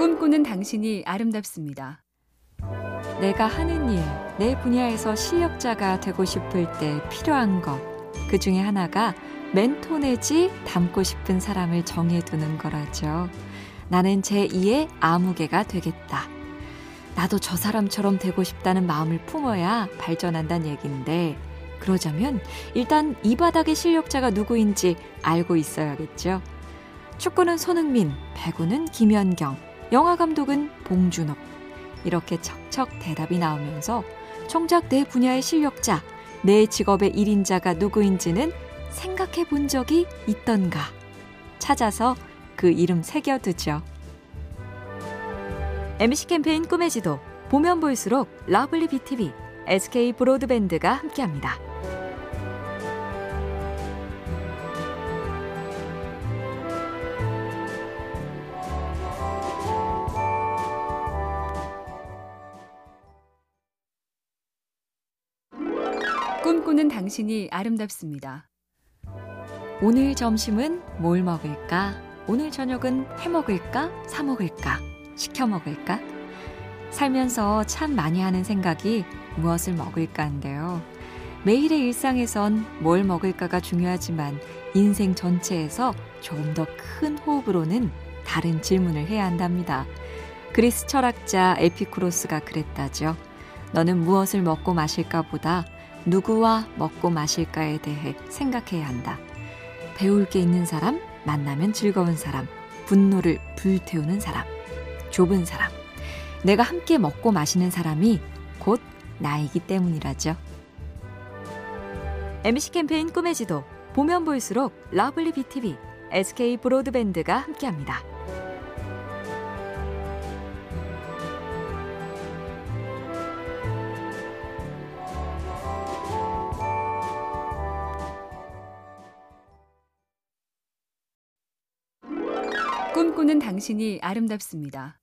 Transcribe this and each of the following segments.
꿈꾸는 당신이 아름답습니다. 내가 하는 일, 내 분야에서 실력자가 되고 싶을 때 필요한 것. 그 중에 하나가 멘토 내지 닮고 싶은 사람을 정해두는 거라죠. 나는 제2의 아무개가 되겠다. 나도 저 사람처럼 되고 싶다는 마음을 품어야 발전한다는 얘기인데, 그러자면 일단 이 바닥의 실력자가 누구인지 알고 있어야겠죠. 축구는 손흥민, 배구는 김연경, 영화 감독은 봉준호. 이렇게 척척 대답이 나오면서 정작 내 분야의 실력자, 내 직업의 1인자가 누구인지는 생각해 본 적이 있던가. 찾아서 그 이름 새겨두죠. MC 캠페인 꿈의 지도, 보면 볼수록 lovely BTV, SK 브로드밴드가 함께합니다. 꿈꾸는 당신이 아름답습니다. 오늘 점심은 뭘 먹을까? 오늘 저녁은 해 먹을까? 사 먹을까? 시켜 먹을까? 살면서 참 많이 하는 생각이 무엇을 먹을까인데요. 매일의 일상에선 뭘 먹을까가 중요하지만 인생 전체에서 좀더큰 호흡으로는 다른 질문을 해야 한답니다. 그리스 철학자 에피쿠로스가 그랬다죠. 너는 무엇을 먹고 마실까 보다 누구와 먹고 마실까에 대해 생각해야 한다. 배울 게 있는 사람, 만나면 즐거운 사람, 분노를 불태우는 사람, 좁은 사람. 내가 함께 먹고 마시는 사람이 곧 나이기 때문이라죠. MC 캠페인 꿈의 지도, 보면 볼수록 lovely BTV, SK 브로드밴드가 함께합니다. 꿈꾸는 당신이 아름답습니다.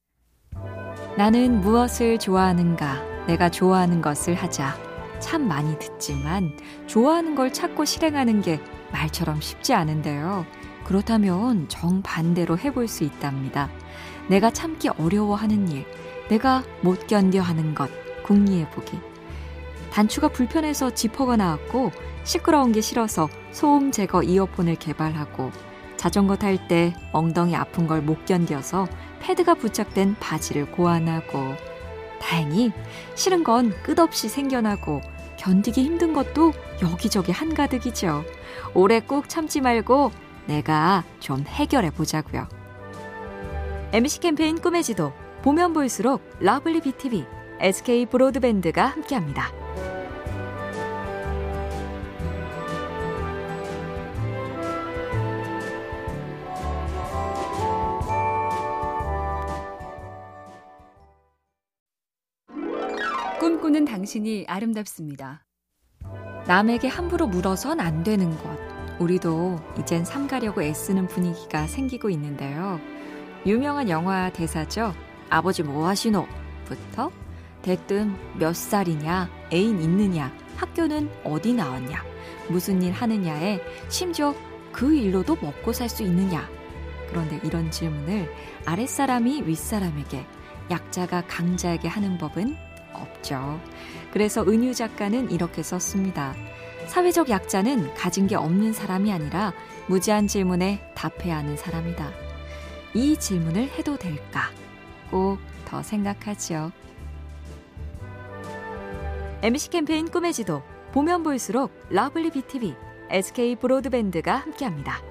나는 무엇을 좋아하는가? 내가 좋아하는 것을 하자. 참 많이 듣지만 좋아하는 걸 찾고 실행하는 게 말처럼 쉽지 않은데요. 그렇다면 정반대로 해볼 수 있답니다. 내가 참기 어려워하는 일, 내가 못 견뎌 하는 것, 궁리해보기. 단추가 불편해서 지퍼가 나왔고 시끄러운 게 싫어서 소음 제거 이어폰을 개발하고 자전거 탈 때 엉덩이 아픈 걸 못 견뎌서 패드가 부착된 바지를 고안하고 다행히 싫은 건 끝없이 생겨나고 견디기 힘든 것도 여기저기 한가득이죠. 오래 꾹 참지 말고 내가 좀 해결해 보자고요. MC 캠페인 꿈의 지도 보면 볼수록 lovely BTV, SK 브로드밴드가 함께합니다. 꿈꾸는 당신이 아름답습니다. 남에게 함부로 물어선 안 되는 것. 우리도 이젠 삼가려고 애쓰는 분위기가 생기고 있는데요. 유명한 영화 대사죠. 아버지 뭐 하시노? 부터 대뜸 몇 살이냐, 애인 있느냐, 학교는 어디 나왔냐, 무슨 일 하느냐에 심지어 그 일로도 먹고 살 수 있느냐. 그런데 이런 질문을 아랫사람이 윗사람에게, 약자가 강자에게 하는 법은 없죠. 그래서 은유 작가는 이렇게 썼습니다. 사회적 약자는 가진 게 없는 사람이 아니라 무지한 질문에 답해야 하는 사람이다. 이 질문을 해도 될까? 꼭 더 생각하지요. MBC 캠페인 꿈의 지도 보면 볼수록 lovely BTV, SK 브로드밴드가 함께합니다.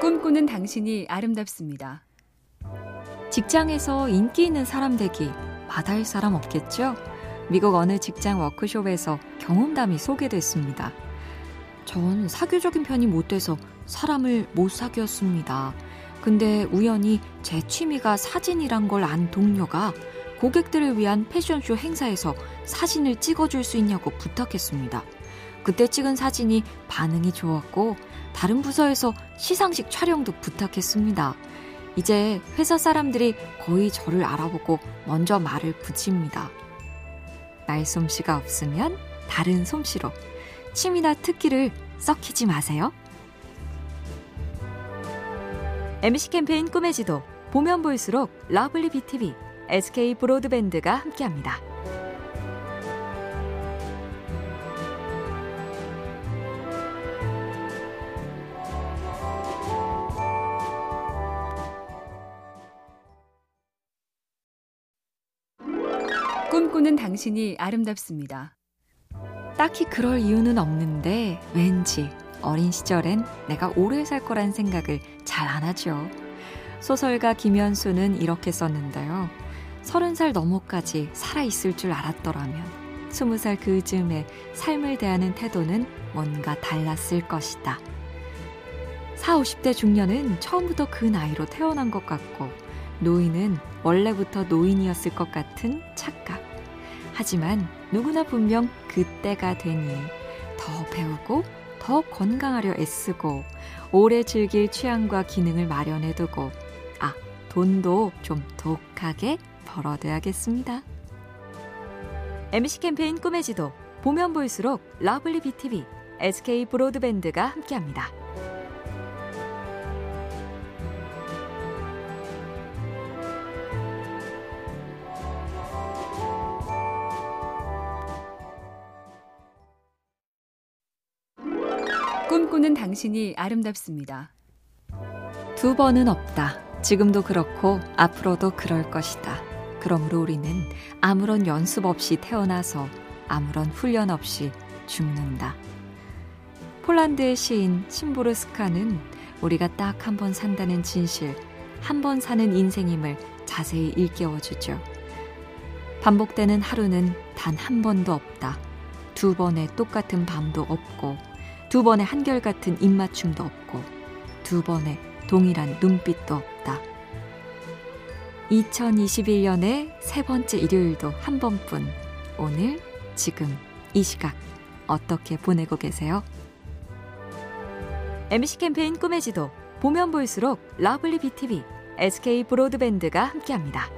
꿈꾸는 당신이 아름답습니다. 직장에서 인기 있는 사람 되기 마다할 사람 없겠죠? 미국 어느 직장 워크숍에서 경험담이 소개됐습니다. 전 사교적인 편이 못 돼서 사람을 못 사귀었습니다. 근데 우연히 제 취미가 사진이란 걸 안 동료가 고객들을 위한 패션쇼 행사에서 사진을 찍어줄 수 있냐고 부탁했습니다. 그때 찍은 사진이 반응이 좋았고 다른 부서에서 시상식 촬영도 부탁했습니다. 이제 회사 사람들이 거의 저를 알아보고 먼저 말을 붙입니다. 말솜씨가 없으면 다른 솜씨로 취미나 특기를 썩히지 마세요. MBC 캠페인 꿈의 지도 보면 볼수록 lovely BTV, SK 브로드밴드가 함께합니다. 꿈꾸는 당신이 아름답습니다. 딱히 그럴 이유는 없는데 왠지 어린 시절엔 내가 오래 살 거란 생각을 잘 안 하죠. 소설가 김현수는 이렇게 썼는데요. 서른 살 넘어까지 살아있을 줄 알았더라면 스무 살 그즈음에 삶을 대하는 태도는 뭔가 달랐을 것이다. 4, 50대 중년은 처음부터 그 나이로 태어난 것 같고 노인은 원래부터 노인이었을 것 같은 착각. 하지만 누구나 분명 그때가 되니 더 배우고 더 건강하려 애쓰고 오래 즐길 취향과 기능을 마련해 두고 아, 돈도 좀 독하게 벌어둬야겠습니다. MBC 캠페인 꿈의 지도 보면 볼수록 lovely BTV, SK 브로드밴드가 함께합니다. 꿈꾸는 당신이 아름답습니다. 두 번은 없다. 지금도 그렇고 앞으로도 그럴 것이다. 그러므로 우리는 아무런 연습 없이 태어나서 아무런 훈련 없이 죽는다. 폴란드의 시인 심보르스카는 우리가 딱 한 번 산다는 진실, 한 번 사는 인생임을 자세히 일깨워주죠. 반복되는 하루는 단 한 번도 없다. 두 번의 똑같은 밤도 없고, 두 번의 한결같은 입맞춤도 없고, 두 번의 동일한 눈빛도 없다. 2021년의 세 번째 일요일도 한 번뿐. 오늘, 지금, 이 시각, 어떻게 보내고 계세요? MBC 캠페인 꿈의 지도, 보면 볼수록 lovely BTV, SK 브로드밴드가 함께합니다.